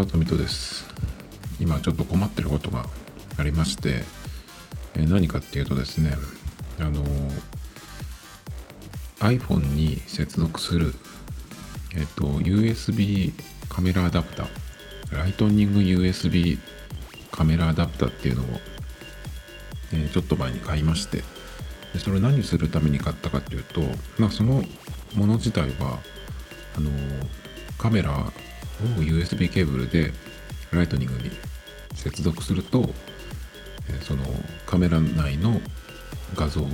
は、トミトです。今ちょっと困ってることがありまして、え何かっていうとですね、あの iPhone に接続する、えっ、と、USB カメラアダプター、ライトニング USB カメラアダプターっていうのを、えちょっと前に買いまして、でそれ何するために買ったかっていうと、まあ、そのもの自体は、あのカメラを USB ケーブルでライトニングに接続すると、そのカメラ内の画像を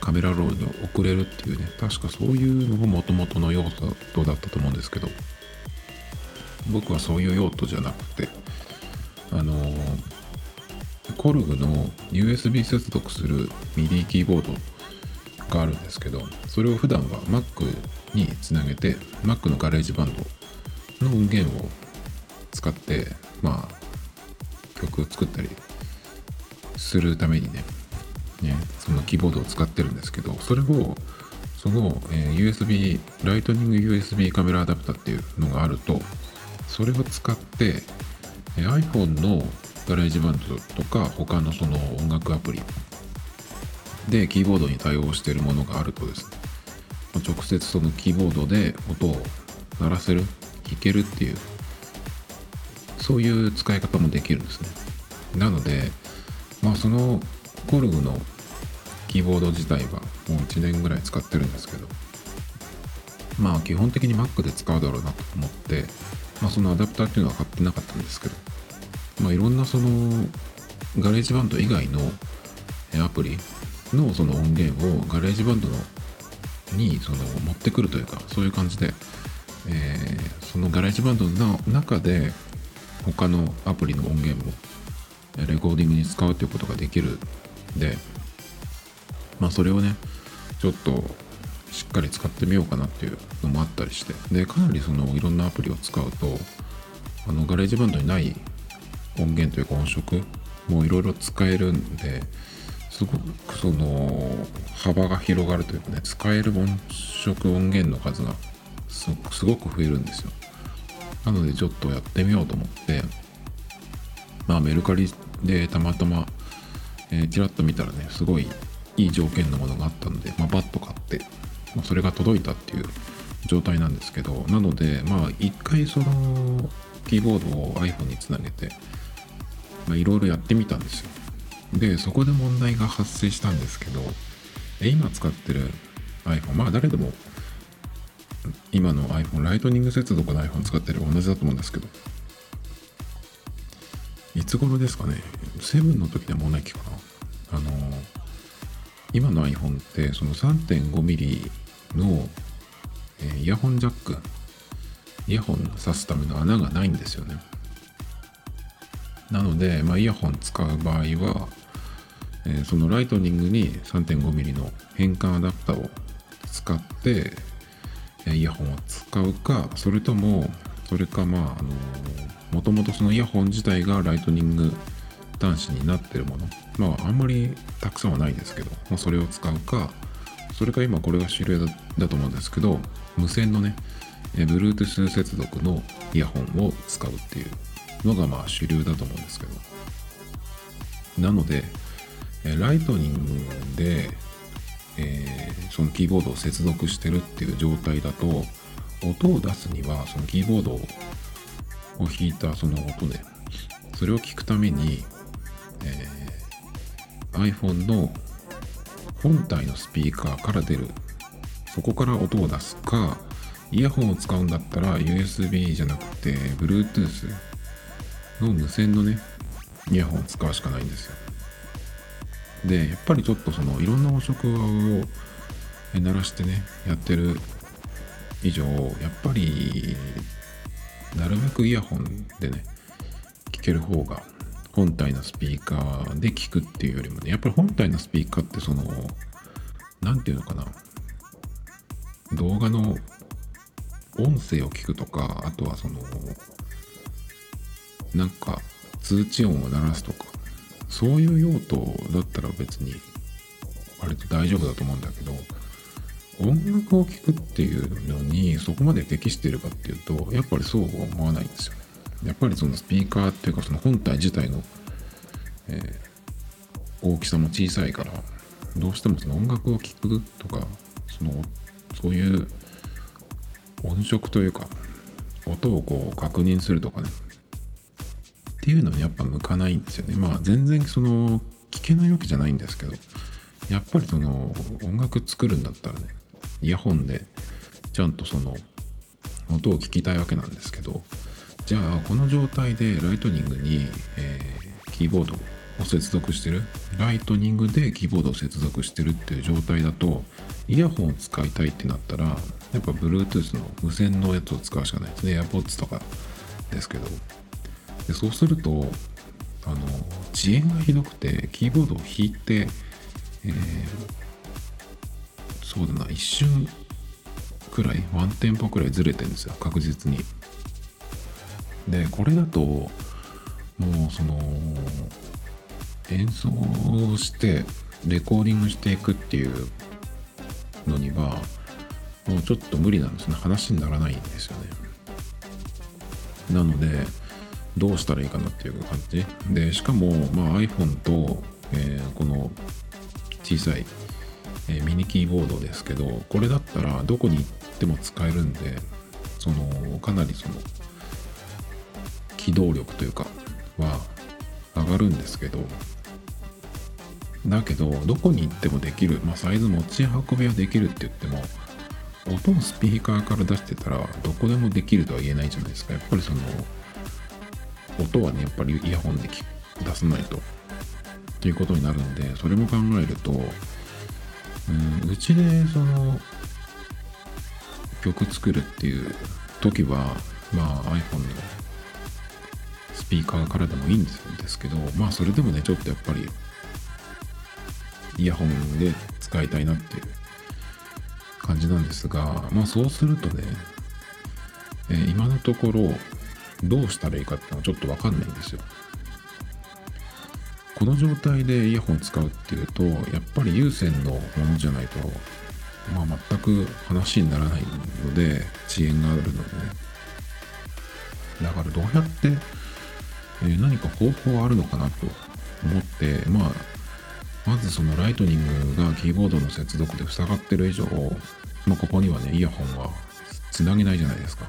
カメラロールに送れるっていうね確かそういうのが元々の用途だったと思うんですけど僕はそういう用途じゃなくてあのコルグの USB 接続する MIDI キーボードがあるんですけどそれを普段は Mac につなげて Mac の GarageBand の音源を使ってまあ曲を作ったりするためにねねそのキーボードを使ってるんですけどそれをその、えー USB ライトニング USB カメラアダプターっていうのがあるとそれを使ってえー iPhone のGarageBand とか他のその音楽アプリでキーボードに対応しているものがあるとですね。直接そのキーボードで音を鳴らせる弾けるっていうそういう使い方もできるんですね。なのでまあそのコルグのキーボード自体はもう1年ぐらい使ってるんですけどまあ基本的に Mac で使うだろうなと思って、まあ、そのアダプターっていうのは買ってなかったんですけどまあいろんなその GarageBand 以外のアプリのその音源を GarageBand のにその持ってくるというかそういう感じで、えーその GarageBand の中で他のアプリの音源もレコーディングに使うということができるんでまあそれをねちょっとしっかり使ってみようかなっていうのもあったりしてでかなりそのいろんなアプリを使うとあの GarageBand にない音源というか音色もいろいろ使えるんですごくその幅が広がるというかね使える音色音源の数がすごく増えるんですよ。なのでちょっとやってみようと思ってまあメルカリでたまたま、えーちらっと見たらねすごいいい条件のものがあったので、まあ、バッと買って、まあ、それが届いたっていう状態なんですけどなのでまあ一回そのキーボードを iPhone につなげていろいろやってみたんですよ。でそこで問題が発生したんですけど今使ってる iPhone まあ誰でも今の iPhone ライトニング接続の iPhone 使ってる同じだと思うんですけど。いつ頃ですかね？7の時でもないっけかな。あの今の iPhone ってその 3.5mm の、えイヤホンジャックイヤホン挿すための穴がないんですよね。なので、まあ、イヤホン使う場合は、えーそのライトニングに 3.5mm の変換アダプターを使ってイヤホンを使うかそれともそれかまああのもともとそのイヤホン自体がライトニング端子になってるもの。まああんまりたくさんはないですけど、まあ、それを使うかそれか今これが主流だと思うんですけど無線のねえ Bluetooth 接続のイヤホンを使うっていうのがまあ主流だと思うんですけど。なのでライトニングでえーそのキーボードを接続してるっていう状態だと音を出すにはそのキーボードを弾いたその音でそれを聞くために、えー iPhone の本体のスピーカーから出る。そこから音を出すかイヤホンを使うんだったら USB じゃなくて Bluetooth の無線のねイヤホンを使うしかないんですよ。でやっぱりちょっとそのいろんな音色を鳴らしてねやってる以上やっぱりなるべくイヤホンでね聞ける方が本体のスピーカーで聞くっていうよりもねやっぱり本体のスピーカーってその何て言うのかな動画の音声を聞くとかあとはそのなんか通知音を鳴らすとかそういう用途だったら別に割と大丈夫だと思うんだけど音楽を聴くっていうのにそこまで適してるかっていうとやっぱりそうは思わないんですよ。ねやっぱりそのスピーカーっていうかその本体自体の、えー大きさも小さいからどうしてもその音楽を聴くとかそのそういう音色というか音をこう確認するとかね。っていうのにやっぱ向かないんですよね。まあ全然その聞けないわけじゃないんですけどやっぱりその音楽作るんだったらねイヤホンでちゃんとその音を聞きたいわけなんですけどじゃあこの状態でライトニングに、えー、キーボードを接続してるライトニングでキーボードを接続してるっていう状態だとイヤホンを使いたいってなったらやっぱ Bluetooth の無線のやつを使うしかないですね。AirPods とかですけど。でそうするとあの遅延がひどくてキーボードを弾いて、えー、そうだな一瞬くらいワンテンポくらいずれてるんですよ確実に。でこれだともうその演奏してレコーディングしていくっていうのにはもうちょっと無理なんですね。話にならないんですよね。なのでどうしたらいいかなっていう感じ。でしかも、まあ、iPhone と、えー、この小さい、えー、ミニキーボードですけどこれだったらどこに行っても使えるんでそのかなりその機動力というかは上がるんですけどだけどどこに行ってもできる、まあ、サイズ持ち運びはできるって言っても音をスピーカーから出してたらどこでもできるとは言えないじゃないですか。やっぱりその音はねやっぱりイヤホンで出さないと。っていうことになるんでそれも考えるとうんうちでその曲作るっていう時はまあ iPhone のスピーカーからでもいいんですけどまあそれでもねちょっとやっぱりイヤホンで使いたいなっていう感じなんですがまあそうするとね、えー、今のところどうしたらいいかっていうのはちょっとわかんないんですよ。この状態でイヤホン使うっていうとやっぱり有線のものじゃないとまあ全く話にならないので遅延があるので。ねだからどうやって、えー、何か方法はあるのかなと思ってまあまずそのライトニングがキーボードの接続で塞がってる以上、まあ、ここにはねイヤホンはつなげないじゃないですか。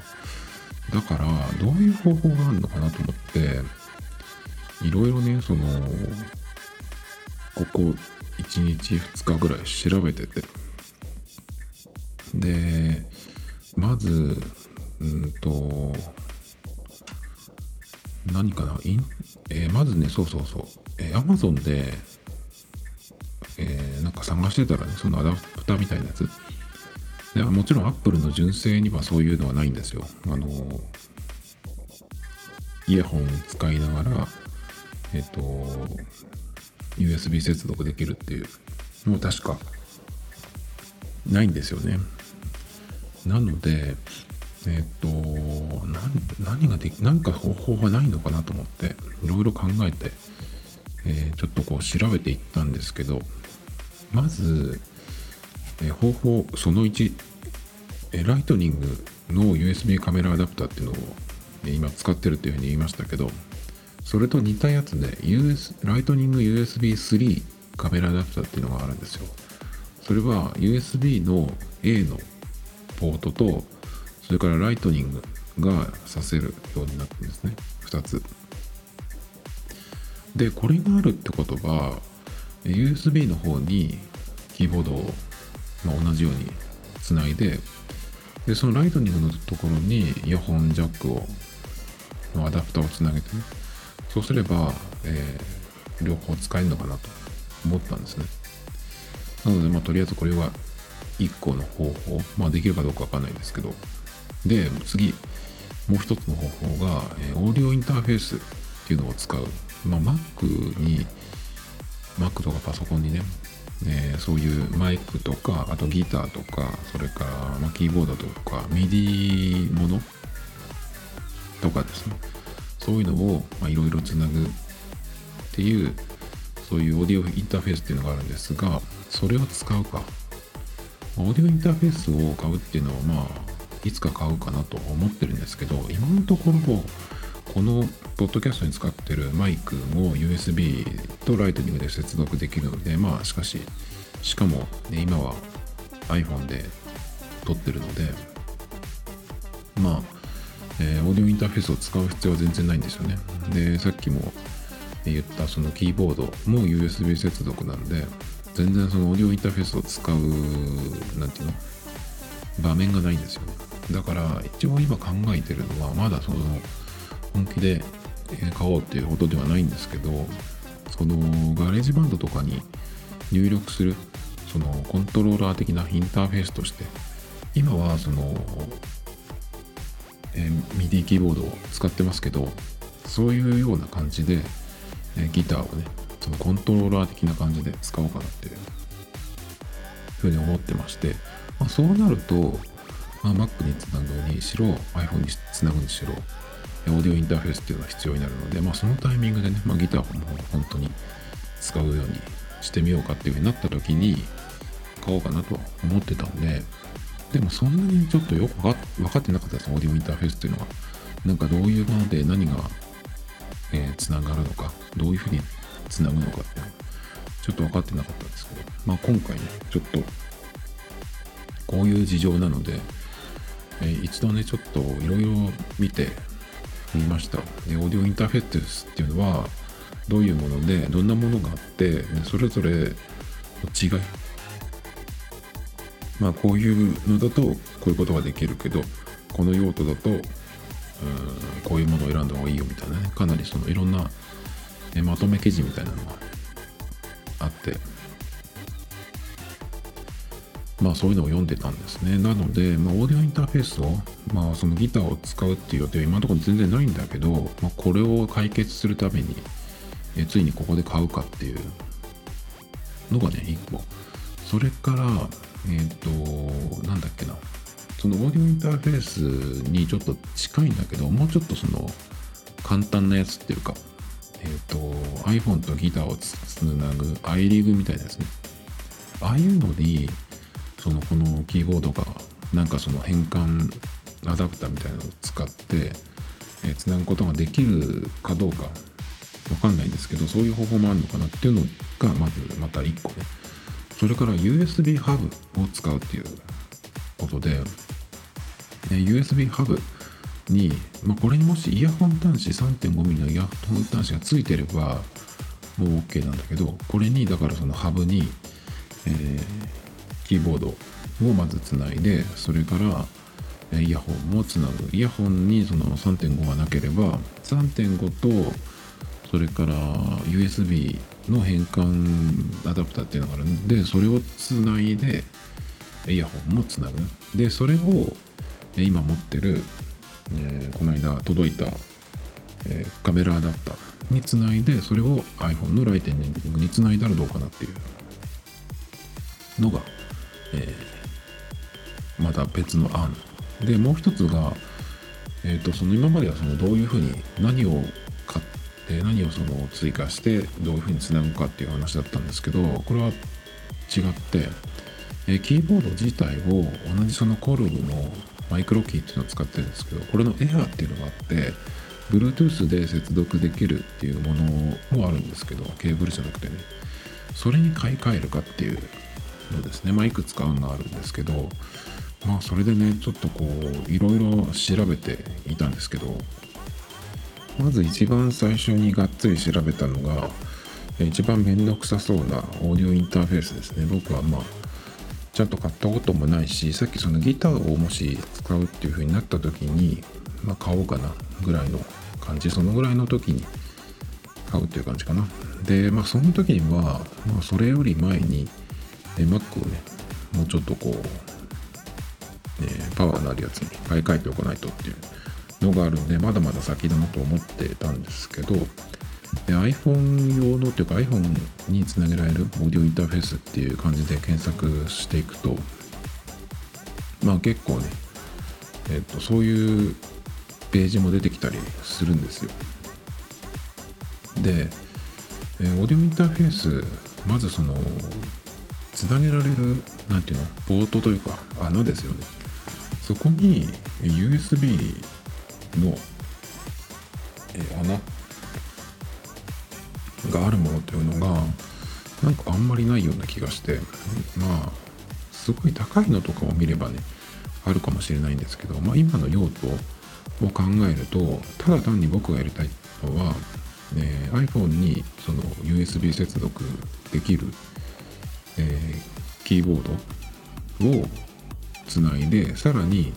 だからどういう方法があるのかなと思っていろいろねそのここ1日2日ぐらい調べててでまずうんと何かな？えー、まずねそうそうそう、えー、Amazon でえー、なんか探してたらね、そのアダプターみたいなやつ。でもちろん Apple の純正にはそういうのはないんですよ。あの、イヤホンを使いながら、えっ、と、USB 接続できるっていうのも確かないんですよね。なので、えっ、と何ができ、何か方法がないのかなと思って、いろいろ考えて、えー、ちょっとこう調べていったんですけど、まず、え方法その1、えライトニングの USB カメラアダプターっていうのを、え今使ってるっていうふうに言いましたけど、それと似たやつで、US、ライトニング USB3 カメラアダプターっていうのがあるんですよ。それは USB の A のポートと、それからライトニングがさせるようになってるんですね。2つ。で、これがあるってことは、USB の方にキーボードを、まあ、同じようにつないででそのライトニングのところにイヤホンジャックをのアダプターをつなげてね。そうすれば、えー、両方使えるのかなと思ったんですね。なのでまあとりあえずこれは1個の方法まあできるかどうかわかんないですけど。で次もう一つの方法が、えー、オーディオインターフェースっていうのを使う、まあ、Mac に Mac とかパソコンにね、えー、そういうマイクとかあとギターとかそれから、ま、キーボードとか MIDI ものとかですね。そういうのをいろいろつなぐっていうそういうオーディオインターフェースっていうのがあるんですがそれを使うか。オーディオインターフェースを買うっていうのはまあいつか買うかなと思ってるんですけど今のところこのポッドキャストに使ってるマイクも USB とライトニングで接続できるのでまあしかししかも、ね、今は iPhone で撮ってるのでまあ、えー、オーディオインターフェースを使う必要は全然ないんですよね。でさっきも言ったそのキーボードも USB 接続なんで全然そのオーディオインターフェースを使うなんていうの？場面がないんですよ。ねだから一応今考えてるのはまだその本気で買おうっていうことではないんですけどその GarageBand とかに入力するそのコントローラー的なインターフェースとして今はその、えー、MIDI キーボードを使ってますけどそういうような感じで、え、ギターをねそのコントローラー的な感じで使おうかなっていうふうに思ってまして、まあ、そうなると、まあ、Mac につなぐにしろ iPhone につなぐにしろオーディオインターフェースっていうのが必要になるので、まあ、そのタイミングでね、まあ、ギターも本当に使うようにしてみようかっていうふうになった時に買おうかなと思ってたんででもそんなにちょっとよく分かってなかったですオーディオインターフェースっていうのは。なんかどういうもので何がえー、がるのかどういうふうにつなぐのかっていうのちょっと分かってなかったんですけど、まあ、今回ねちょっとこういう事情なので、えー、一度ねちょっといろいろ見てみました。でオーディオインターフェースっていうのはどういうものでどんなものがあってそれぞれの違い。まあこういうのだとこういうことができるけどこの用途だとうんこういうものを選んだ方がいいよみたいなね。かなりそのいろんなまとめ記事みたいなのがあって。まあそういうのを読んでたんですね。なので、まあ、オーディオインターフェースを、まあそのギターを使うっていう予定は今のところ全然ないんだけど、まあ、これを解決するために、えついにここで買うかっていうのがね、一個。それから、えっ、ー、と、なんだっけな。そのオーディオインターフェースにちょっと近いんだけど、もうちょっとその簡単なやつっていうか、えっ、ー、と、iPhone とギターをつなぐ iRig みたいなやつね。ああいうのに、そのこのキーボードがなんかその変換アダプターみたいなのを使って、えつなぐことができるかどうかわかんないんですけどそういう方法もあるのかなっていうのがまずまた1個ね。それから USB ハブを使うっていうことで USB ハブに、まあ、これにもしイヤホン端子 3.5mm のイヤホン端子がついてればもう OK なんだけどこれにだからそのハブに、えー、キーボードをまずつないでそれからイヤホンもつなぐ。イヤホンにその3.5がなければ3.5とそれから USB の変換アダプターっていうのがある。んでそれをつないでイヤホンもつなぐ。でそれを今持ってる、えー、この間届いた、えー、カメラアダプターにつないでそれを iPhone のライテニングにつないだらどうかなっていうのがえー、また別の案。でもう一つが、えーと、その今まではそのどういうふうに何を買って何をその追加してどういうふうにつなぐかっていう話だったんですけどこれは違って、えー、キーボード自体を同じそのコルグのマイクロキーっていうのを使ってるんですけどこれのエアーっていうのがあって Bluetooth で接続できるっていうものもあるんですけどケーブルじゃなくてね。それに買い替えるかっていうですね、まあ、いくつか案があるんですけど、まあ、それでね、ちょっとこう、いろいろ調べていたんですけど、まず一番最初にがっつり調べたのが、一番めんどくさそうなオーディオインターフェースですね。僕はまあ、ちゃんと買ったこともないし、さっきそのギターをもし使うっていう風になった時に、まあ、買おうかなぐらいの感じ、そのぐらいの時に買うっていう感じかな。で、まあその時には、まあそれより前に、え Mac をね、もうちょっとこう、えー、パワーのあるやつに買い替えておかないとっていうのがあるんで、まだまだ先だなと思ってたんですけど、iPhone 用のっていうか iPhone につなげられるオーディオインターフェースっていう感じで検索していくと、まあ結構ね、えっ、と、そういうページも出てきたりするんですよ。で、えー、オーディオインターフェース、まずその、つなげられる、なんていうの、ポートというか、穴ですよね。そこに USB のえ穴があるものというのがなんかあんまりないような気がしてまあすごい高いのとかを見ればねあるかもしれないんですけど、まあ、今の用途を考えるとただ単に僕がやりたいのは、えー iPhone にその USB 接続できる、えーキーボードをつないでさらに、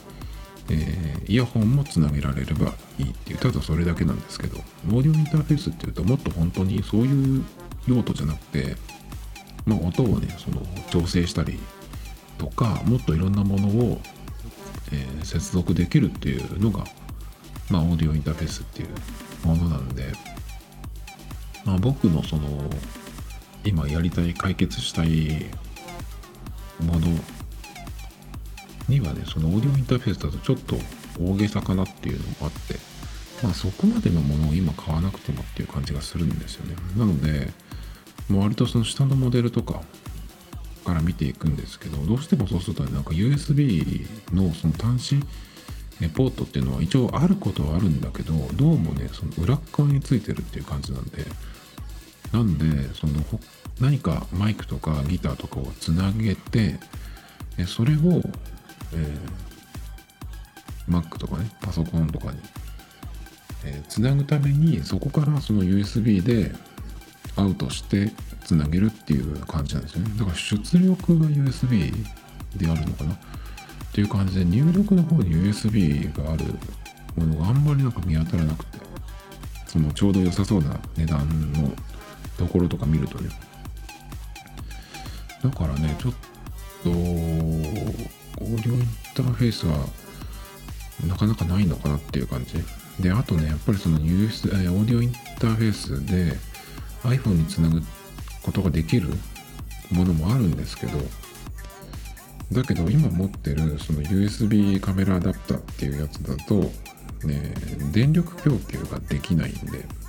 えーイヤホンもつなげられればいいっていうただそれだけなんですけどオーディオインターフェースっていうともっと本当にそういう用途じゃなくて、まあ、音をねその調整したりとかもっといろんなものを、えー接続できるっていうのが、まあ、オーディオインターフェースっていうものなんで、まあ、僕のその今やりたい解決したいものにはねそのオーディオインターフェースだとちょっと大げさかなっていうのもあってまあそこまでのものを今買わなくてもっていう感じがするんですよね。なのでもう割とその下のモデルとかから見ていくんですけどどうしてもそうするとねなんか USB のその端子ポートっていうのは一応あることはあるんだけどどうもねその裏側についてるっていう感じなんでなんでその何かマイクとかギターとかをつなげてそれを、えー Mac とかねパソコンとかに、えーつなぐためにそこからその USB でアウトしてつなげるっていう感じなんですよね。だから出力が USB であるのかな？っていう感じで入力の方に USB があるものがあんまりなんか見当たらなくてそのちょうど良さそうな値段のところとか見るとねだからねちょっとオーディオインターフェースはなかなかないのかなっていう感じ。であとねやっぱりその US オーディオインターフェースで iPhone につなぐことができるものもあるんですけどだけど今持ってるその USB カメラアダプターっていうやつだと、ね、電力供給ができないんで。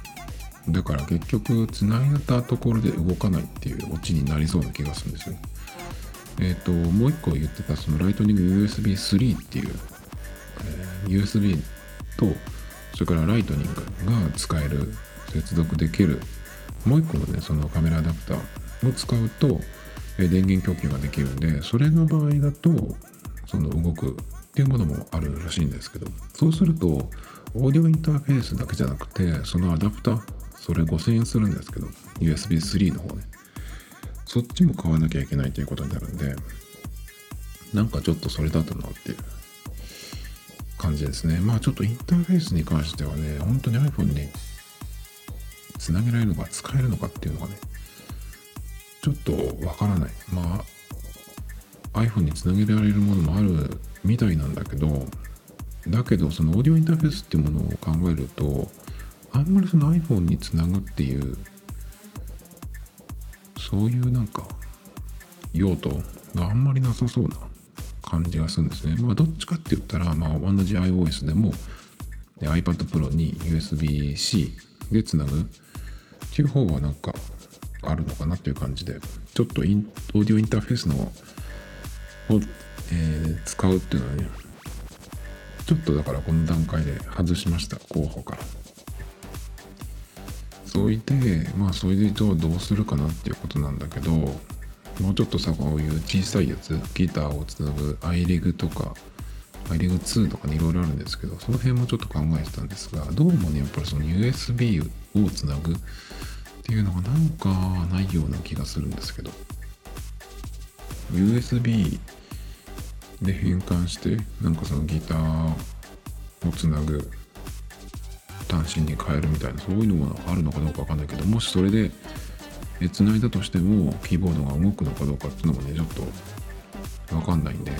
だから結局つないだところで動かないっていうオチになりそうな気がするんですよえっ、ともう一個言ってたそのライトニング USB3 っていう、えー USB とそれからライトニングが使える接続できるもう一個のねそのカメラアダプターを使うと、えー電源供給ができるんでそれの場合だとその動くっていうものもあるらしいんですけどそうするとオーディオインターフェースだけじゃなくてそのアダプターそれ5000円するんですけど USB3 の方ね。そっちも買わなきゃいけないということになるんでなんかちょっとそれだとなっていう感じですね。まあちょっとインターフェースに関してはね本当に iPhone につなげられるのか使えるのかっていうのがねちょっとわからない。まあ iPhone につなげられるものもあるみたいなんだけどだけどそのオーディオインターフェースっていうものを考えるとあんまりその iPhone につなぐっていうそういうなんか用途があんまりなさそうな感じがするんですね。まあどっちかって言ったら、まあ同じ iOS でもで iPad Pro に USB-C でつなぐっていう方はなんかあるのかなっていう感じで、ちょっとインオーディオインターフェースのを、えー使うっていうのはね、ちょっとだからこの段階で外しました、候補から。それで、まあそれでどうどうするかなっていうことなんだけど、もうちょっとさ、こういう小さいやつ、ギターをつなぐ iRig とか、iRig2 とかにいろいろあるんですけど、その辺もちょっと考えてたんですが、どうもね、やっぱりその USB をつなぐっていうのがなんかないような気がするんですけど、USB で変換して、なんかそのギターをつなぐ端子に変えるみたいなそういうのがあるのかどうかわかんないけどもしそれでえ繋いだとしてもキーボードが動くのかどうかっていうのもねちょっとわかんないんで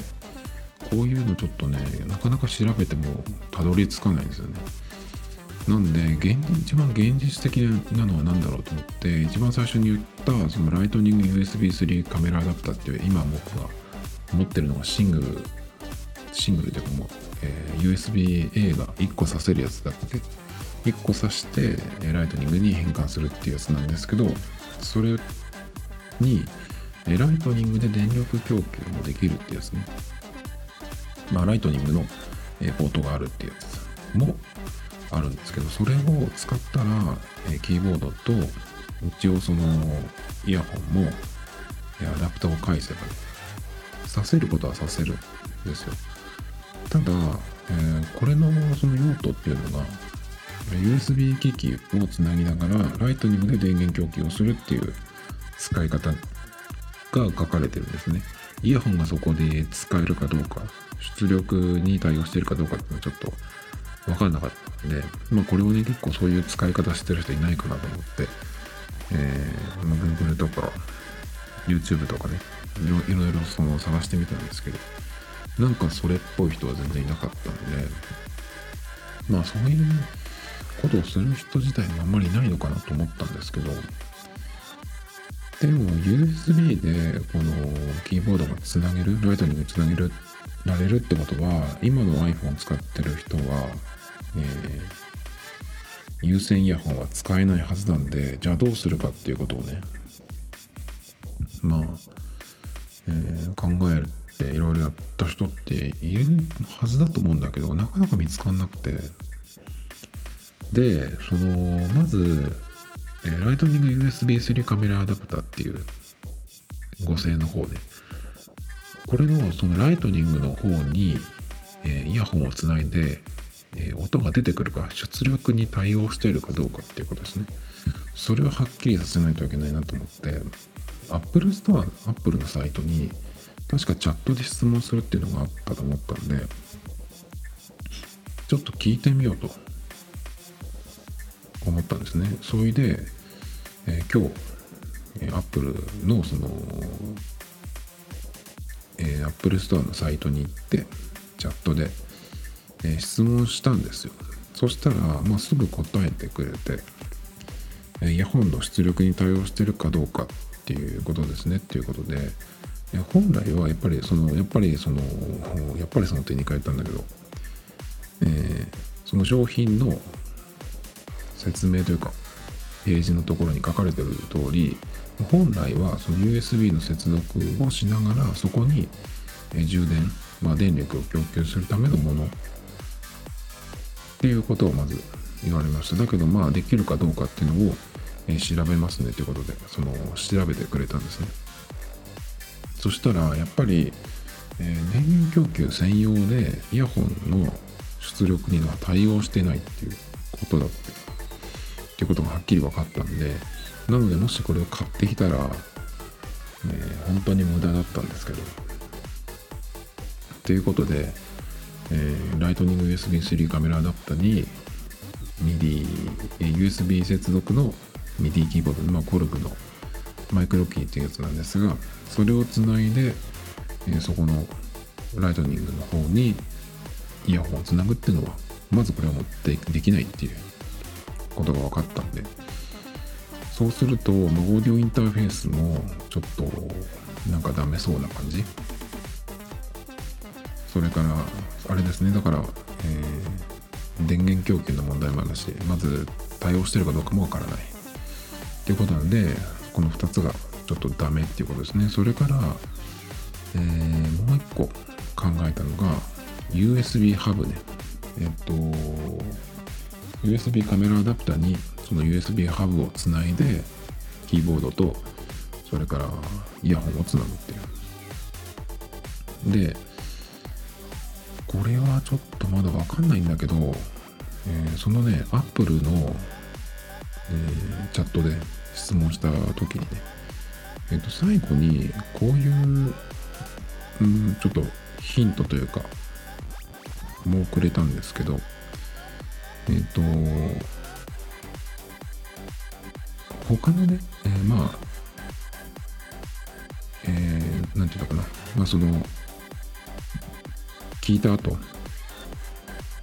こういうのちょっとねなかなか調べてもたどり着かないんですよね。なんで現一番現実的なのは何だろうと思って一番最初に言ったそのライトニング USB3 カメラアダプターっていう今僕が持ってるのがシングルシングルでも、えー USB-A が1個挿せるやつだけ？1個挿してライトニングに変換するっていうやつなんですけどそれにライトニングで電力供給もできるってやつね。まあライトニングのポートがあるっていうやつもあるんですけどそれを使ったら、キーボードと一応そのイヤホンもアダプターを返せばさせることはさせるんですよ。ただ、えー、これのその用途っていうのが USB 機器をつなぎながらライトニングで電源供給をするっていう使い方が書かれてるんですね。イヤホンがそこで使えるかどうか出力に対応してるかどうかっていうのはちょっと分かんなかったんで、まあ、これをね結構そういう使い方してる人いないかなと思って、えーま、Google とか YouTube とかねいろいろその探してみたんですけどなんかそれっぽい人は全然いなかったんでまあそういうことをする人自体もあんまりいないのかなと思ったんですけどでも USB でこのキーボードがつなげるライトニングつなげるられるってことは今の iPhone 使ってる人は、えー、有線イヤホンは使えないはずなんでじゃあどうするかっていうことをねまあ、えー、考えるっていろいろやった人っているはずだと思うんだけどなかなか見つかんなくて。でそのまずえー、ライトニング USB3 カメラアダプターっていう5000の方で、これのそのライトニングの方に、えー、イヤホンをつないで、えー、音が出てくるか、出力に対応しているかどうかっていうことですね。それをはっきりさせないといけないなと思って、Apple Store、Apple のサイトに、確かチャットで質問するっていうのがあったと思ったんで、ちょっと聞いてみようと思ったんですね。それで、えー、今日、アップルのその、えー、Apple Store のサイトに行って、チャットで、えー、質問したんですよ。そしたら、まあ、すぐ答えてくれて、えイヤホンの出力に対応してるかどうかっていうことですねっていうことで、本来はやっぱりその、やっぱりその、やっぱりその手に変えたんだけど、えー、その商品の説明というかページのところに書かれてる通り本来はその USB の接続をしながらそこに充電、まあ、電力を供給するためのもの。っていうことをまず言われました。だけどまあできるかどうかっていうのを調べますね。ということでその調べてくれたんですね。そしたらやっぱり、え、電源供給専用でイヤホンの出力には対応してないっていうことだって。ってことがはっきり分かったんでなのでもしこれを買ってきたら、ね、本当に無駄だったんですけど。ということで、えー、ライトニング USB3 カメラアダプタに MIDI、え、USB 接続の MIDI キーボード、まあ、コルグのマイクロキーっていうやつなんですがそれをつないで、えー、そこのライトニングの方にイヤホンをつなぐっていうのはまずこれは持ってできないっていうことが分かったんでそうすると、まあ、オーディオインターフェースもちょっとなんかダメそうな感じ。それからあれですねだから、えー、電源供給の問題もあるしまず対応してるかどうかもわからない。っていうことなんでこの2つがちょっとダメっていうことですね。それから、えー、もう一個考えたのが USB ハブね。えっと USB カメラアダプターにその USB ハブをつないでキーボードとそれからイヤホンをつなぐっていう。でこれはちょっとまだわかんないんだけど、えー、そのね Apple の、えー、チャットで質問した時にねえっ、と最後にこういううんちょっとヒントというかもうくれたんですけどえっ、と、他のね、えー、まあ、えー、なんていうのかな、まあその、聞いた後、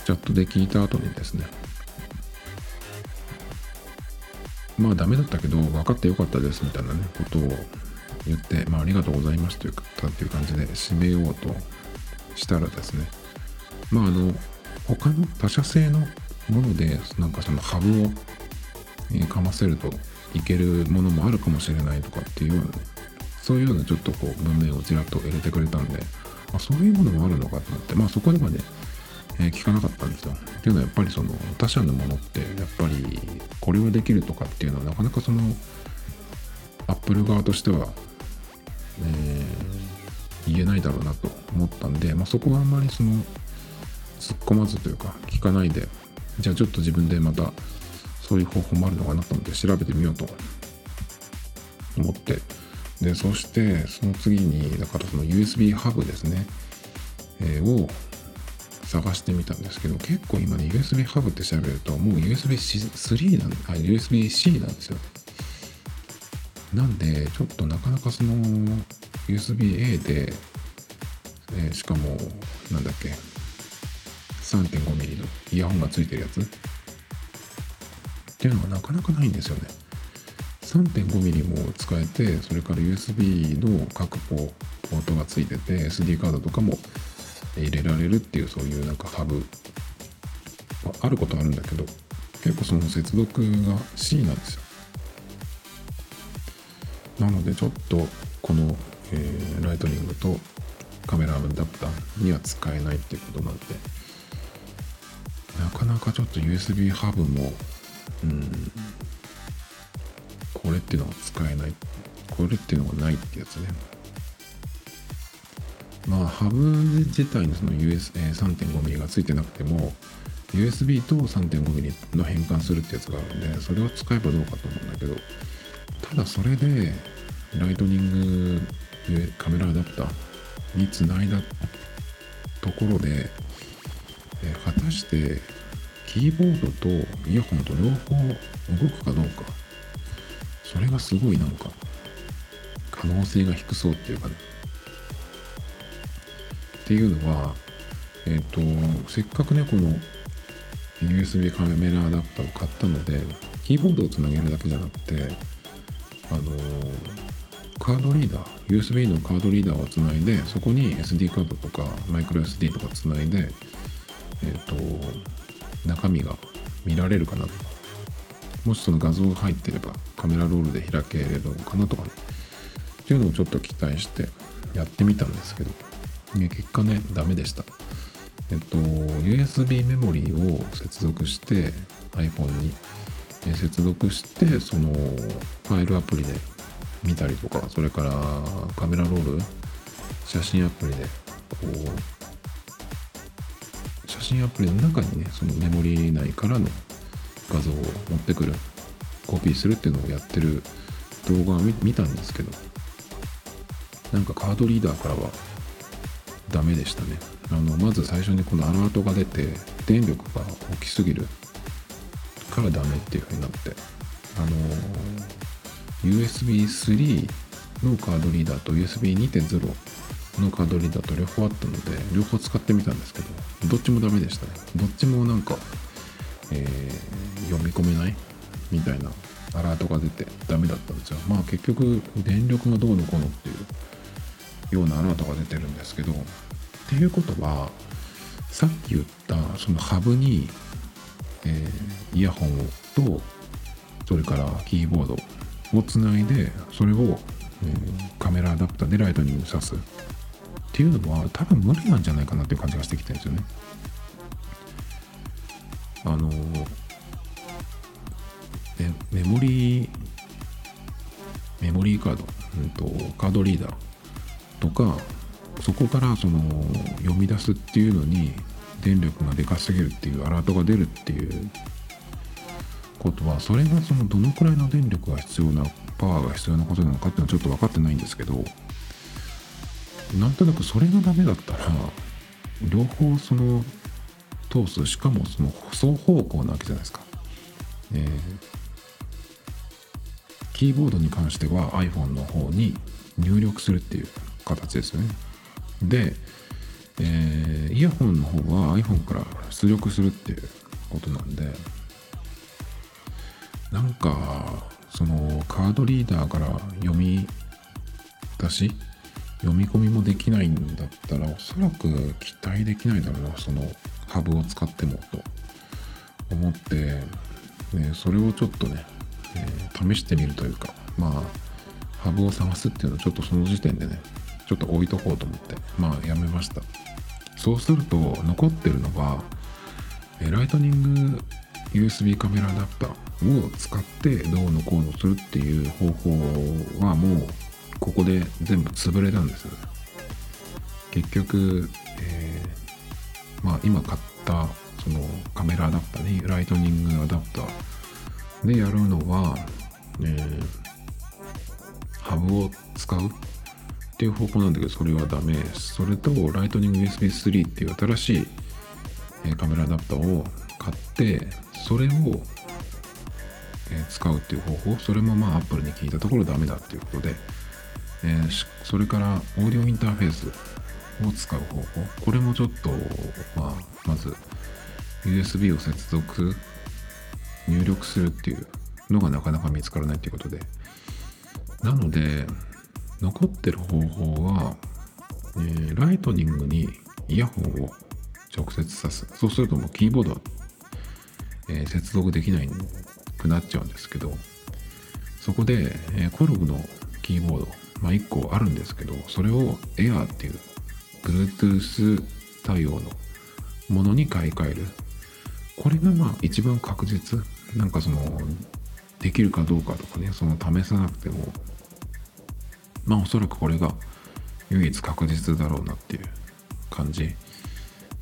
チャットで聞いた後にですね、まあダメだったけど、分かってよかったですみたいなね、ことを言って、まあありがとうございますというか、っていう感じで締めようとしたらですね、まああの、他の他社製のものでなんかそのハブを、えー、かませるといけるものもあるかもしれないとかっていうようなそういうようなちょっとこう文面をちらっと入れてくれたんであそういうものもあるのかと思ってまあそこではねえー聞かなかったんですよ。っていうのはやっぱりその他社のものってやっぱりこれはできるとかっていうのはなかなかそのアップル側としては、えー言えないだろうなと思ったんで、まあ、そこはあんまりその突っ込まずというか聞かないでじゃあちょっと自分でまたそういう方法もあるのかなと思って調べてみようと思って。でそしてその次にだからその USB ハブですね、えーを探してみたんですけど結構今ね USB ハブって調べるともう USB3 なんあ USB-C なんですよ。なんでちょっとなかなかその USB-A で、えーしかもなんだっけ 3.5mm のイヤホンがついてるやつ？っていうのがなかなかないんですよね。3.5mm も使えてそれから USB の各ポートがついてて SD カードとかも入れられるっていうそういうなんかハブ。あることあるんだけど結構その接続が C なんですよ。なのでちょっとこの、えーライトニングとカメラアダプターには使えないっていうことなんで。なかなかちょっと USB ハブもうんこれっていうのは使えないこれっていうのがないってやつね。まあハブ自体にその US3.5mm がついてなくても USB と 3.5mm の変換するってやつがあるんでそれを使えばどうかと思うんだけどただそれでライトニングカメラアダプターにつないだところで、え果たしてキーボードとイヤホンと両方動くかどうか。それがすごいなんか可能性が低そうっていうか。ねっていうのはえっ、とせっかくねこの USB カメラアダプターを買ったのでキーボードをつなげるだけじゃなくてあのカードリーダー USB のカードリーダーをつないでそこに SD カードとかマイクロ SD とかつないでえっ、と中身が見られるかなともしその画像が入ってればカメラロールで開けるのかなとかね。っていうのをちょっと期待してやってみたんですけど。ね結果ねダメでした。えっと USB メモリーを接続して iPhone に。接続してそのファイルアプリで見たりとかそれからカメラロール写真アプリでこう真アプリの中にねそのメモリー内からの画像を持ってくるコピーするっていうのをやってる動画を見たんですけどなんかカードリーダーからはダメでしたね。あのまず最初にこのアラートが出て電力が大きすぎるからダメっていう風になってあの USB3 のカードリーダーと USB2.0 のカードリーダーと両方あったので両方使ってみたんですけどどっちもダメでしたね。どっちもなんか、えー読み込めないみたいなアラートが出てダメだったんですよ。まあ結局電力がどうのこうのっていうようなアラートが出てるんですけどっていうことはさっき言ったそのハブに、えーイヤホンとそれからキーボードをつないでそれを、えーカメラアダプターでライトニング挿す。っていうのは多分無理なんじゃないかなっていう感じがしてきてるんですよね。あのメメモリーメモリーカード、うん、とカードリーダーとかそこからその読み出すっていうのに電力がでかすぎるっていうアラートが出るっていうことはそれがそのどのくらいの電力が必要なパワーが必要なことなのかっていうのはちょっと分かってないんですけどなんとなくそれがダメだったら両方その通すしかもその双方向なわけじゃないですか。えーキーボードに関しては iPhone の方に入力するっていう形ですよね。で、えーイヤホンの方は iPhone から出力するっていうことなんでなんかそのカードリーダーから読み出し読み込みもできないんだったらおそらく期待できないだろうなそのハブを使ってもと思って、ね、それをちょっとね、えー試してみるというかまあハブを探すっていうのはちょっとその時点でねちょっと置いとこうと思ってまあやめました。そうすると残ってるのがライトニング USB カメラアダプターを使ってどうのこうのするっていう方法はもうここで全部潰れたんです結局、えー、まあ今買ったそのカメラアダプターねライトニングアダプター。でやるのは、えー、ハブを使うっていう方法なんだけどそれはダメ。それとライトニング USB3 っていう新しいカメラアダプターを買ってそれを使うっていう方法。それもまあ Apple に聞いたところダメだっていうことで、えー、それからオーディオインターフェースを使う方法。これもちょっと、まあ、まず USB を接続入力するっていうのがなかなか見つからないということで。なので残ってる方法は、えー、ライトニングにイヤホンを直接さす。そうするともうキーボードは、えー、接続できないくなっちゃうんですけどそこで、えー、コルグのキーボード、まあ、1個あるんですけどそれを Air っていう Bluetooth 対応のものに買い替える。これがまあ一番確実。なんかそのできるかどうかとかねその試さなくても。まあおそらくこれが唯一確実だろうなっていう感じ。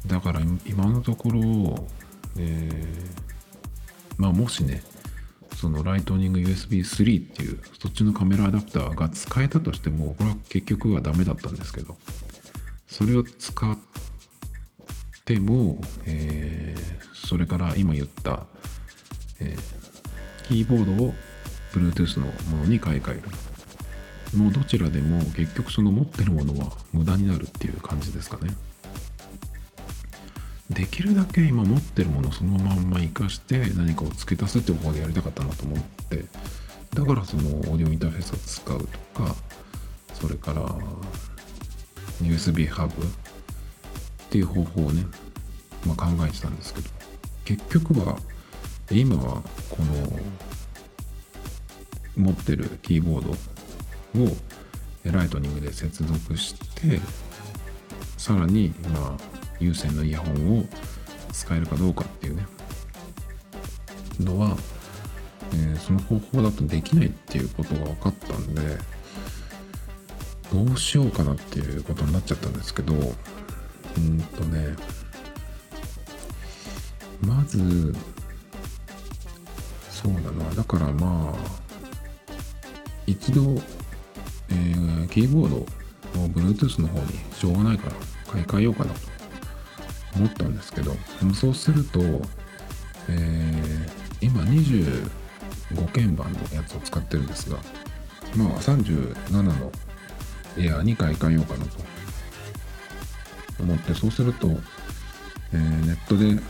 だから今のところ、えー、まあもしねそのライトニング USB3 っていうそっちのカメラアダプターが使えたとしてもこれは結局はダメだったんですけどそれを使っても、えー、それから今言った、えー、キーボードを Bluetooth のものに買い替える。もうどちらでも結局その持ってるものは無駄になるっていう感じですかね。できるだけ今持ってるものをそのまんま活かして何かを付け足すって方法でやりたかったなと思ってだからそのオーディオインターフェースを使うとかそれから USB ハブっていう方法をね、まあ、考えてたんですけど結局は今はこの持ってるキーボードをライトニングで接続してさらにまあ有線のイヤホンを使えるかどうかっていうね。のは、えー、その方法だとできないっていうことが分かったんでどうしようかなっていうことになっちゃったんですけどうんとねまずそうだな。だからまあ一度、えー、キーボードを Bluetooth の方にしょうがないから買い替えようかなと。思ったんですけどそうすると、えー、今25鍵盤のやつを使ってるんですがまあ37のエアーに買い替えようかなと思ってそうすると、えー、ネットで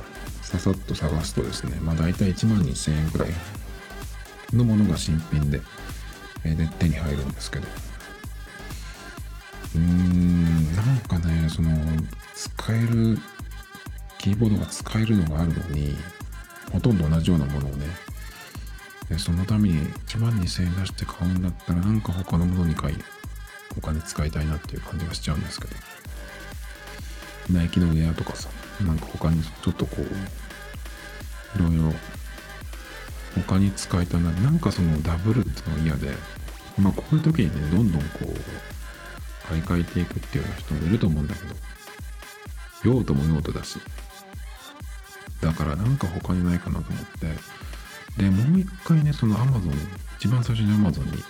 ささっと探すとですねまあ大体1万2000円くらいのものが新品で、えー、で手に入るんですけど。うーんなんかねその使えるキーボードが使えるのがあるのにほとんど同じようなものをねそのために1万2000円出して買うんだったらなんか他のものに買いお金使いたいなっていう感じがしちゃうんですけど。ナイキのウェアとかさなんか他にちょっとこういろいろ他に使いたいななんかそのダブルってのが嫌でまあこういう時にねどんどんこう買い替えていくっていうような人もいると思うんだけど用途も用途だし。だからなんか他にないかなと思って。でもう一回ねその Amazon 一番最初に Amazon に、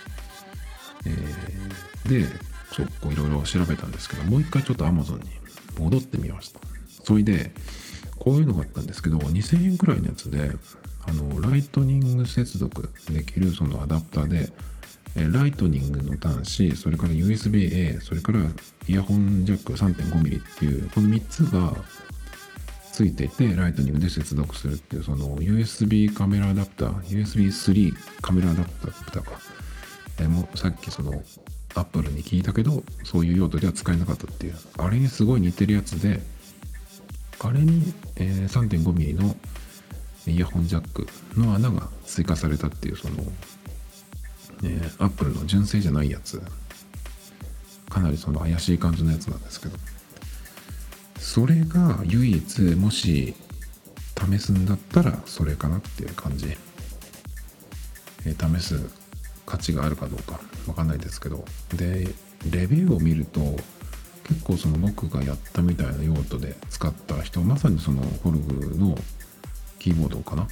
えー、でそうこういろいろ調べたんですけどもう一回ちょっと Amazon に戻ってみました。それでこういうのがあったんですけど2000円くらいのやつであのライトニング接続できるそのアダプターでライトニングの端子それから USB-A それからイヤホンジャック 3.5mm っていうこの3つがついていてライトニングで接続するっていうその USB カメラアダプター USB3 カメラアダプターか、えもさっきそのアップルに聞いたけどそういう用途では使えなかったっていう。あれにすごい似てるやつであれに、え、3.5mm のイヤホンジャックの穴が追加されたっていうその、えー、アップルの純正じゃないやつ。かなりその怪しい感じのやつなんですけど。それが唯一もし試すんだったらそれかなっていう感じ、えー試す価値があるかどうか。わかんないですけど。でレビューを見ると結構その僕がやったみたいな用途で使った人まさにそのホルグのキーボードかな？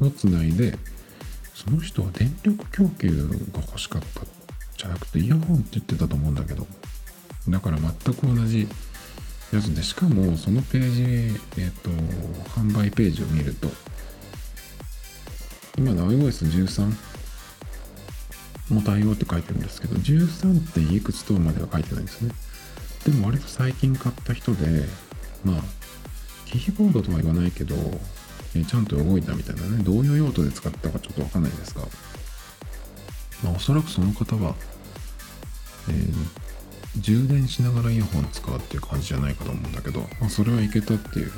をつないでその人は電力供給が欲しかったじゃなくてイヤホンって言ってたと思うんだけど。だから全く同じやつでしかもそのページえっ、と販売ページを見ると今の iOS13 も対応って書いてるんですけど13点いくつとまでは書いてないんですね。でも割と最近買った人でまあキーボードとは言わないけどえちゃんと動いたみたいなねどういう用途で使ったかちょっとわかんないですがまあおそらくその方は、えー充電しながらイヤホン使うっていう感じじゃないかと思うんだけど、まあ、それはいけたっていう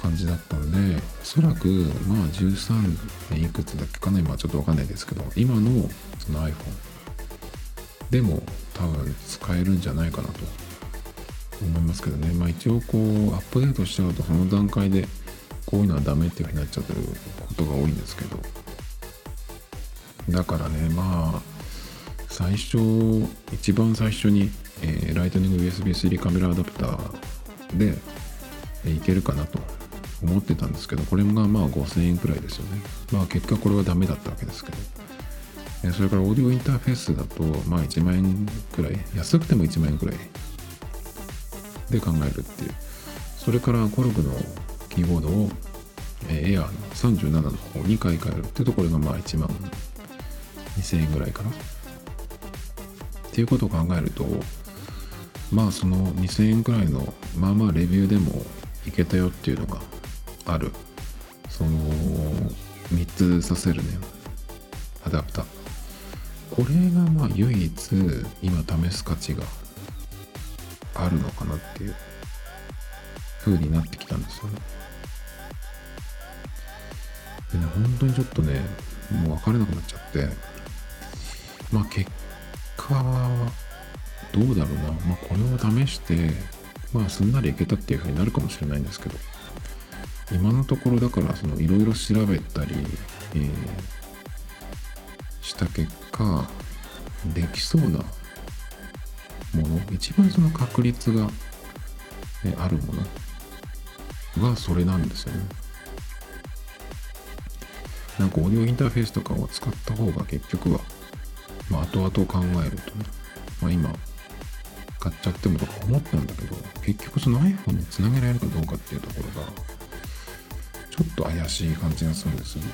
感じだったんでおそらくまあ13年いくつだっけかな今ちょっとわかんないですけど今のその iPhone でも多分使えるんじゃないかなと。思いますけどね。まあ一応こうアップデートしちゃうとその段階でこういうのはダメっていうふうになっちゃってることが多いんですけど。だからねまあ最初一番最初に、えーライトニング USB-C カメラアダプターで、えーいけるかなと思ってたんですけどこれがまあ5000円くらいですよね。まあ結果これはダメだったわけですけど、えーそれからオーディオインターフェースだとまあ1万円くらい安くても1万円くらいで考えるっていう。それからコルグのキーボードを、えーエアーの37の方に買い替えるっていうところがまあ1万2000円ぐらいかな。っていうことを考えるとまあその2000円くらいのまあまあレビューでもいけたよっていうのがある。その3つさせるね。アダプター。これがまあ唯一今試す価値があるのかなっていう風になってきたんですよね。でね本当にちょっとねもう分からなくなっちゃって。まあ結果はどうだろうな、まあ、これを試してまあすんなりいけたっていう風になるかもしれないんですけど。今のところだからいろいろ調べたり、えーした結果できそうなもの一番その確率が、えあるものがそれなんですよね。なんかオーディオインターフェースとかを使った方が結局は、まあ、後々考えるとね、まあ、今買っちゃってもとか思ったんだけど結局その iPhone につなげられるかどうかっていうところがちょっと怪しい感じがするんですよね。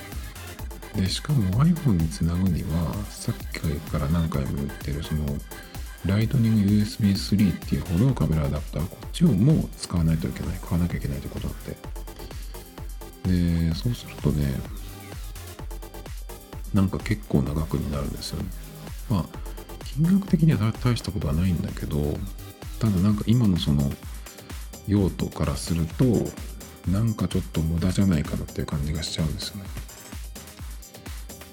でしかも iPhone につなぐにはさっきから何回も言ってるそのライトニング USB3 っていう方のカメラアダプターこっちをもう使わないといけない買わなきゃいけないってことなんで。でそうするとねなんか結構な額になるんですよね。まあ金額的には大したことはないんだけどただなんか今のその用途からするとなんかちょっと無駄じゃないかなっていう感じがしちゃうんですよね。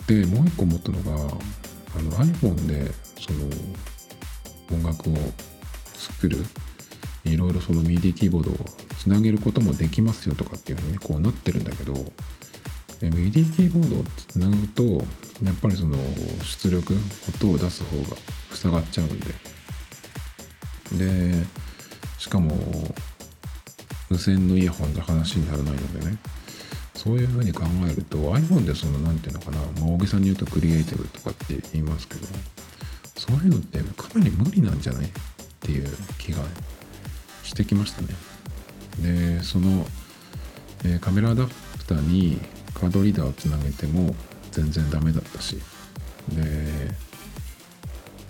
でもう一個思ったのがあの iPhone でその音楽を作るいろいろその MIDI キーボードをつなげることもできますよとかっていうふうにこうなってるんだけど MIDI キーボードをつなぐとやっぱりその出力音を出す方が塞がっちゃうんで。でしかも無線のイヤホンで話にならないのでね。そういうふうに考えると iPhone でその何ていうのかな、ま、大げさに言うとクリエイティブとかって言いますけどそういうのってかなり無理なんじゃない？っていう気がしてきましたね。でその、えーカメラアダプターにカードリーダーをつなげても全然ダメだったし。で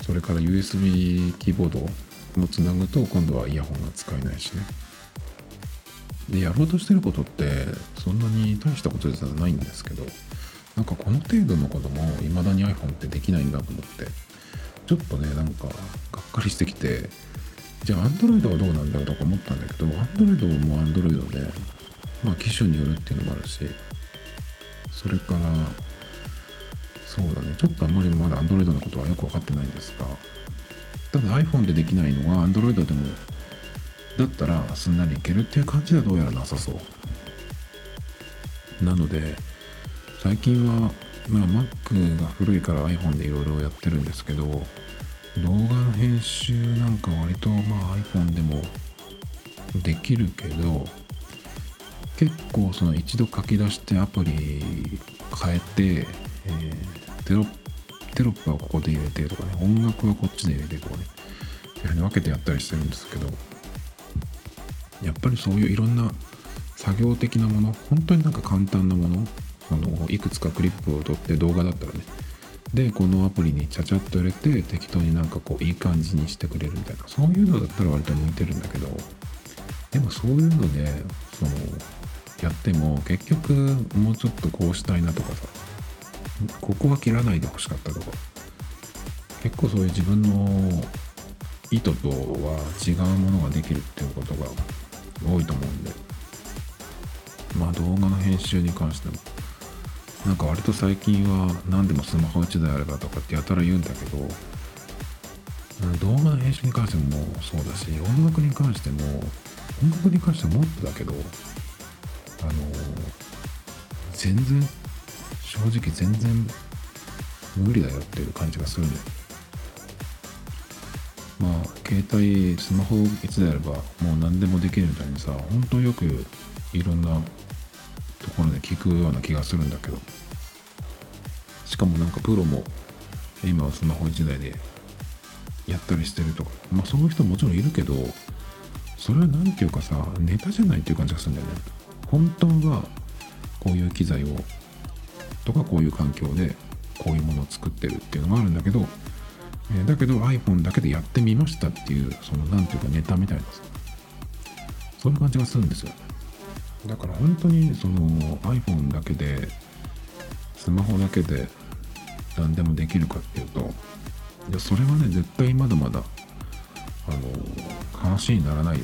それから USB キーボードもつなぐと今度はイヤホンが使えないしね。でやろうとしてることってそんなに大したことじゃないんですけどなんかこの程度のことも未だに iPhone ってできないんだと思ってちょっとねなんかがっかりしてきてじゃあ Android はどうなんだろうとか思ったんだけど Android も Android でまあ機種によるっていうのもあるしそれからそうだね。ちょっとあんまりまだ Android のことはよく分かってないんですが。ただ iPhone でできないのは Android でもだったらすんなりいけるっていう感じではどうやらなさそう。なので最近はまあ Mac が古いから iPhone でいろいろやってるんですけど動画の編集なんか割とまあ iPhone でもできるけど結構その一度書き出してアプリ変えて、えー、テロテロップはここで入れてとかね音楽はこっちで入れてとかねいうふうに分けてやったりしてるんですけどやっぱりそういういろんな作業的なもの本当になんか簡単なものあのいくつかクリップを取って動画だったらねでこのアプリにちゃちゃっと入れて適当になんかこういい感じにしてくれるみたいなそういうのだったら割と向いてるんだけどでもそういうのでそのやっても結局もうちょっとこうしたいなとかさここは切らないでほしかったとか。結構そういう自分の意図とは違うものができるっていうことが多いと思うんで。まあ動画の編集に関しても。なんか割と最近は何でもスマホ1台あればとかってやたら言うんだけど。動画の編集に関してもそうだし音楽に関しても音楽に関してはもっとだけどあの全然正直全然無理だよっていう感じがするねまあ携帯スマホ1台あればもう何でもできるみたいにさ本当よくいろんなところで聞くような気がするんだけど。しかもなんかプロも今はスマホ1台でやったりしてるとか。まあそういう人ももちろんいるけどそれは何ていうかさネタじゃないっていう感じがするんだよね。本当はこういう機材をとかこういう環境でこういうものを作ってるっていうのがあるんだけど、えー、だけど iPhone だけでやってみましたっていうその何ていうかネタみたいなそういう感じがするんですよ。だから本当にその iPhone だけでスマホだけで何でもできるかっていうといやそれはね絶対まだまだあの話にならない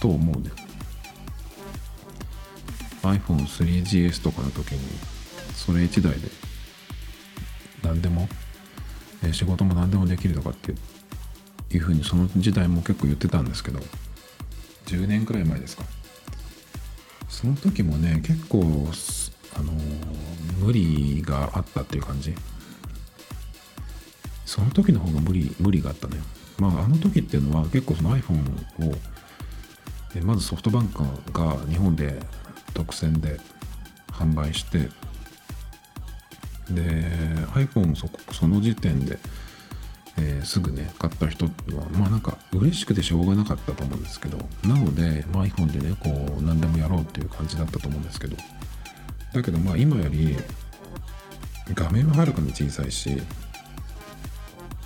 と思うね。iPhone3GS とかの時にそれ1台で何でも仕事も何でもできるとかっていうふうにその時代も結構言ってたんですけど10年くらい前ですか。その時もね結構あの無理があったっていう感じ。その時の方が無理無理があったね。まああの時っていうのは結構その iPhone をまずソフトバンクが日本で独占で販売してで iPhone もそその時点で、えー、すぐね買った人はまあなんか嬉しくてしょうがなかったと思うんですけどなので、まあ、iPhone でねこう何でもやろうっていう感じだったと思うんですけどだけどまあ今より画面ははるかに小さいし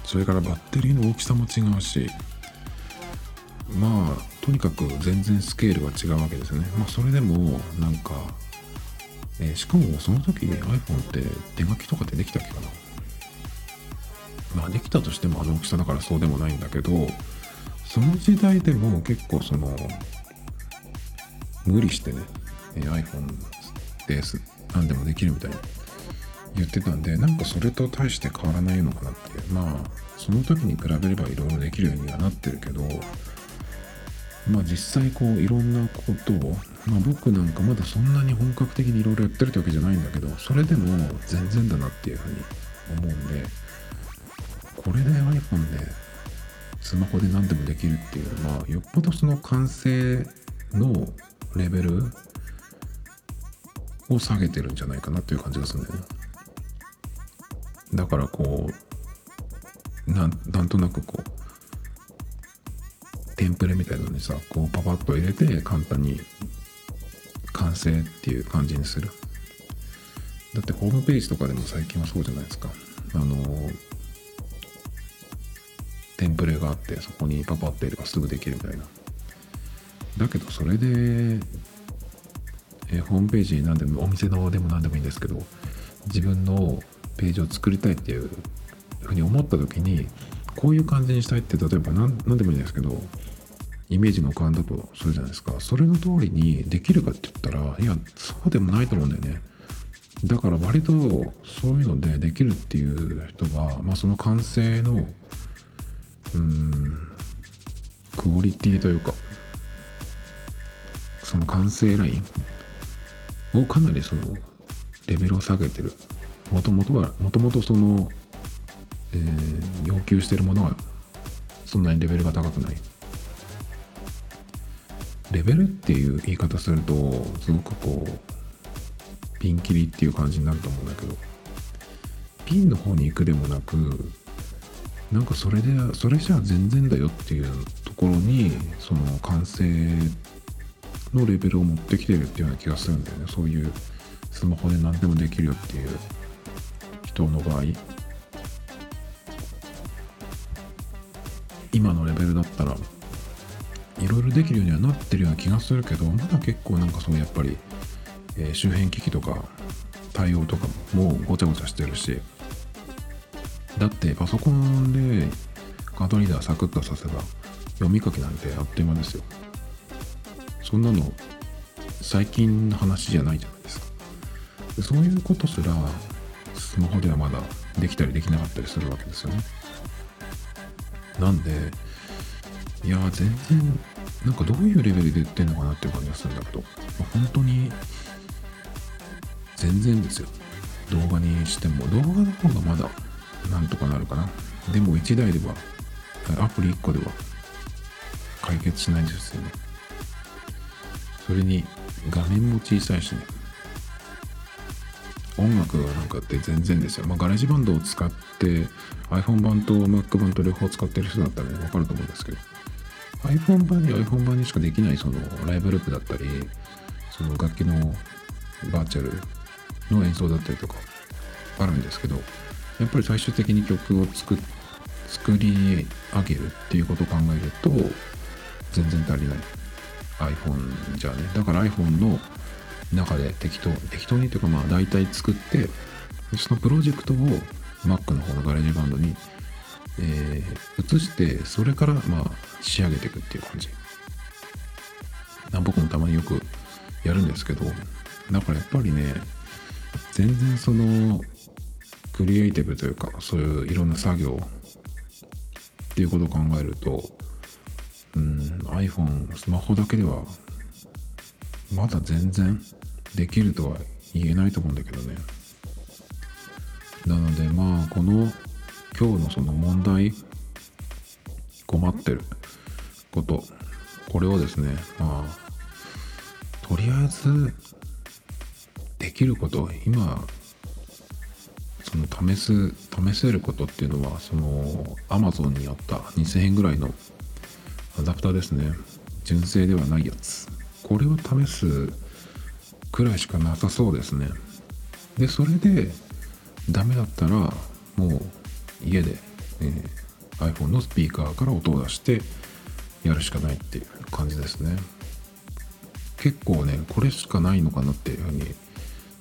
それからバッテリーの大きさも違うしまあとにかく全然スケールが違うわけですね。まあそれでもなんかえー、しかもその時 iPhone って手書きとかってできたっけかな？まあできたとしてもあの大きさだからそうでもないんだけどその時代でも結構その無理してね、えー、iPhone です何でもできるみたいに言ってたんでなんかそれと大して変わらないのかなって。まあその時に比べればいろいろできるようにはなってるけどまあ実際こういろんなことを、まあ、僕なんかまだそんなに本格的にいろいろやってるってわけじゃないんだけどそれでも全然だなっていうふうに思うんでこれで iPhone でスマホで何でもできるっていうのはよっぽどその完成のレベルを下げてるんじゃないかなっていう感じがするんだよね。だからこうなんとなくこうテンプレみたいなのにさこうパパッと入れて簡単に完成っていう感じにする。だってホームページとかでも最近はそうじゃないですか。あのテンプレがあってそこにパパッと入ればすぐできるみたいな。だけどそれでえホームページに何でもお店のでも何でもいいんですけど自分のページを作りたいっていうふうに思った時にこういう感じにしたいって例えば何何でもいいんですけどイメージが浮かんだとするじゃないですか。それの通りにできるかって言ったらいやそうでもないと思うんだよね。だから割とそういうのでできるっていう人が、まあ、その完成のうんクオリティというかその完成ラインをかなりそのレベルを下げてる。もともとはもともとその、えー、要求してるものはそんなにレベルが高くない。レベルっていう言い方するとすごくこうピンキリっていう感じになると思うんだけどピンの方に行くでもなくなんかそれでそれじゃ全然だよっていうところにその完成のレベルを持ってきてるっていうような気がするんだよね。そういうスマホで何でもできるよっていう人の場合。今のレベルだったらいろいろできるようにはなってるような気がするけどまだ結構なんかそうやっぱり、えー、周辺機器とか対応とかももうごちゃごちゃしてるし。だってパソコンでカードリーダーサクッとさせば読み書きなんてあっという間ですよ。そんなの最近の話じゃないじゃないですか。そういうことすらスマホではまだできたりできなかったりするわけですよね。なんでいや全然なんかどういうレベルで言ってんのかなっていう感じがするんだけど、まあ、本当に全然ですよ。動画にしても動画の方がまだなんとかなるかな。でも1台ではアプリ1個では解決しないんですよね。それに画面も小さいしね。音楽がなんかって全然ですよ。まあ、 GarageBand を使って iPhone 版と Mac 版と両方使ってる人だったらね、わかると思うんですけど、iPhone 版に iPhone 版にしかできないそのライブループだったり、その楽器のバーチャルの演奏だったりとかあるんですけど、やっぱり最終的に曲を作作り上げるっていうことを考えると、全然足りない。iPhone じゃね。だから iPhone の中で適当適当にというかまあ大体作ってそのプロジェクトを Mac の方の GarageBand に、えー、移してそれからまあ仕上げていくっていう感じ。僕もたまによくやるんですけどだからやっぱりね全然そのクリエイティブというかそういういろんな作業っていうことを考えるとうん iPhone スマホだけではまだ全然できるとは言えないと思うんだけどね。なのでまあこの今日のその問題困ってること。これをですねまあとりあえずできること今その試す試せることっていうのはその Amazon にあった2000円ぐらいのアダプターですね。純正ではないやつ。これを試すくらいしかなさそうですね。でそれでダメだったらもう家で、えー、iPhone のスピーカーから音を出してやるしかないっていう感じですね。結構ねこれしかないのかなっていうふうに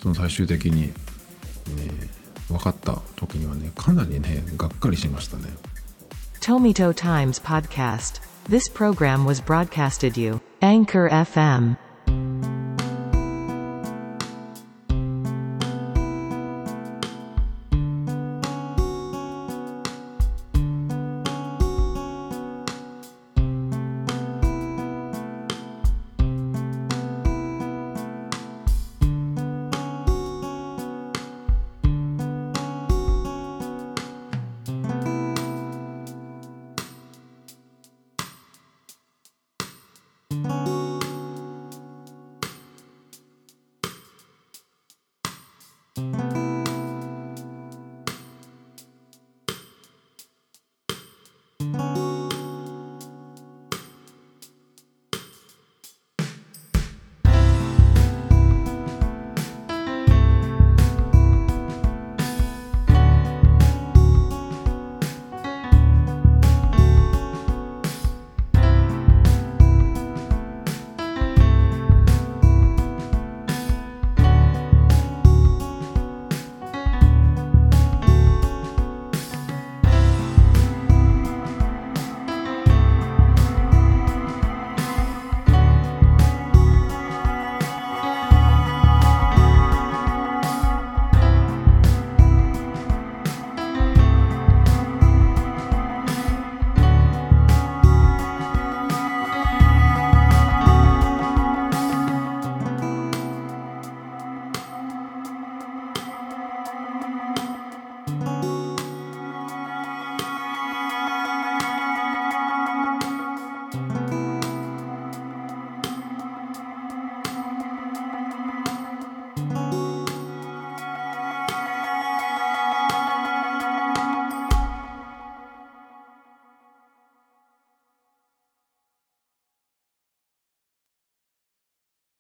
その最終的に、ね、分かった時にはねかなりねがっかりしましたね。Tomito Times Podcast. This program was broadcasted you. Anchor FM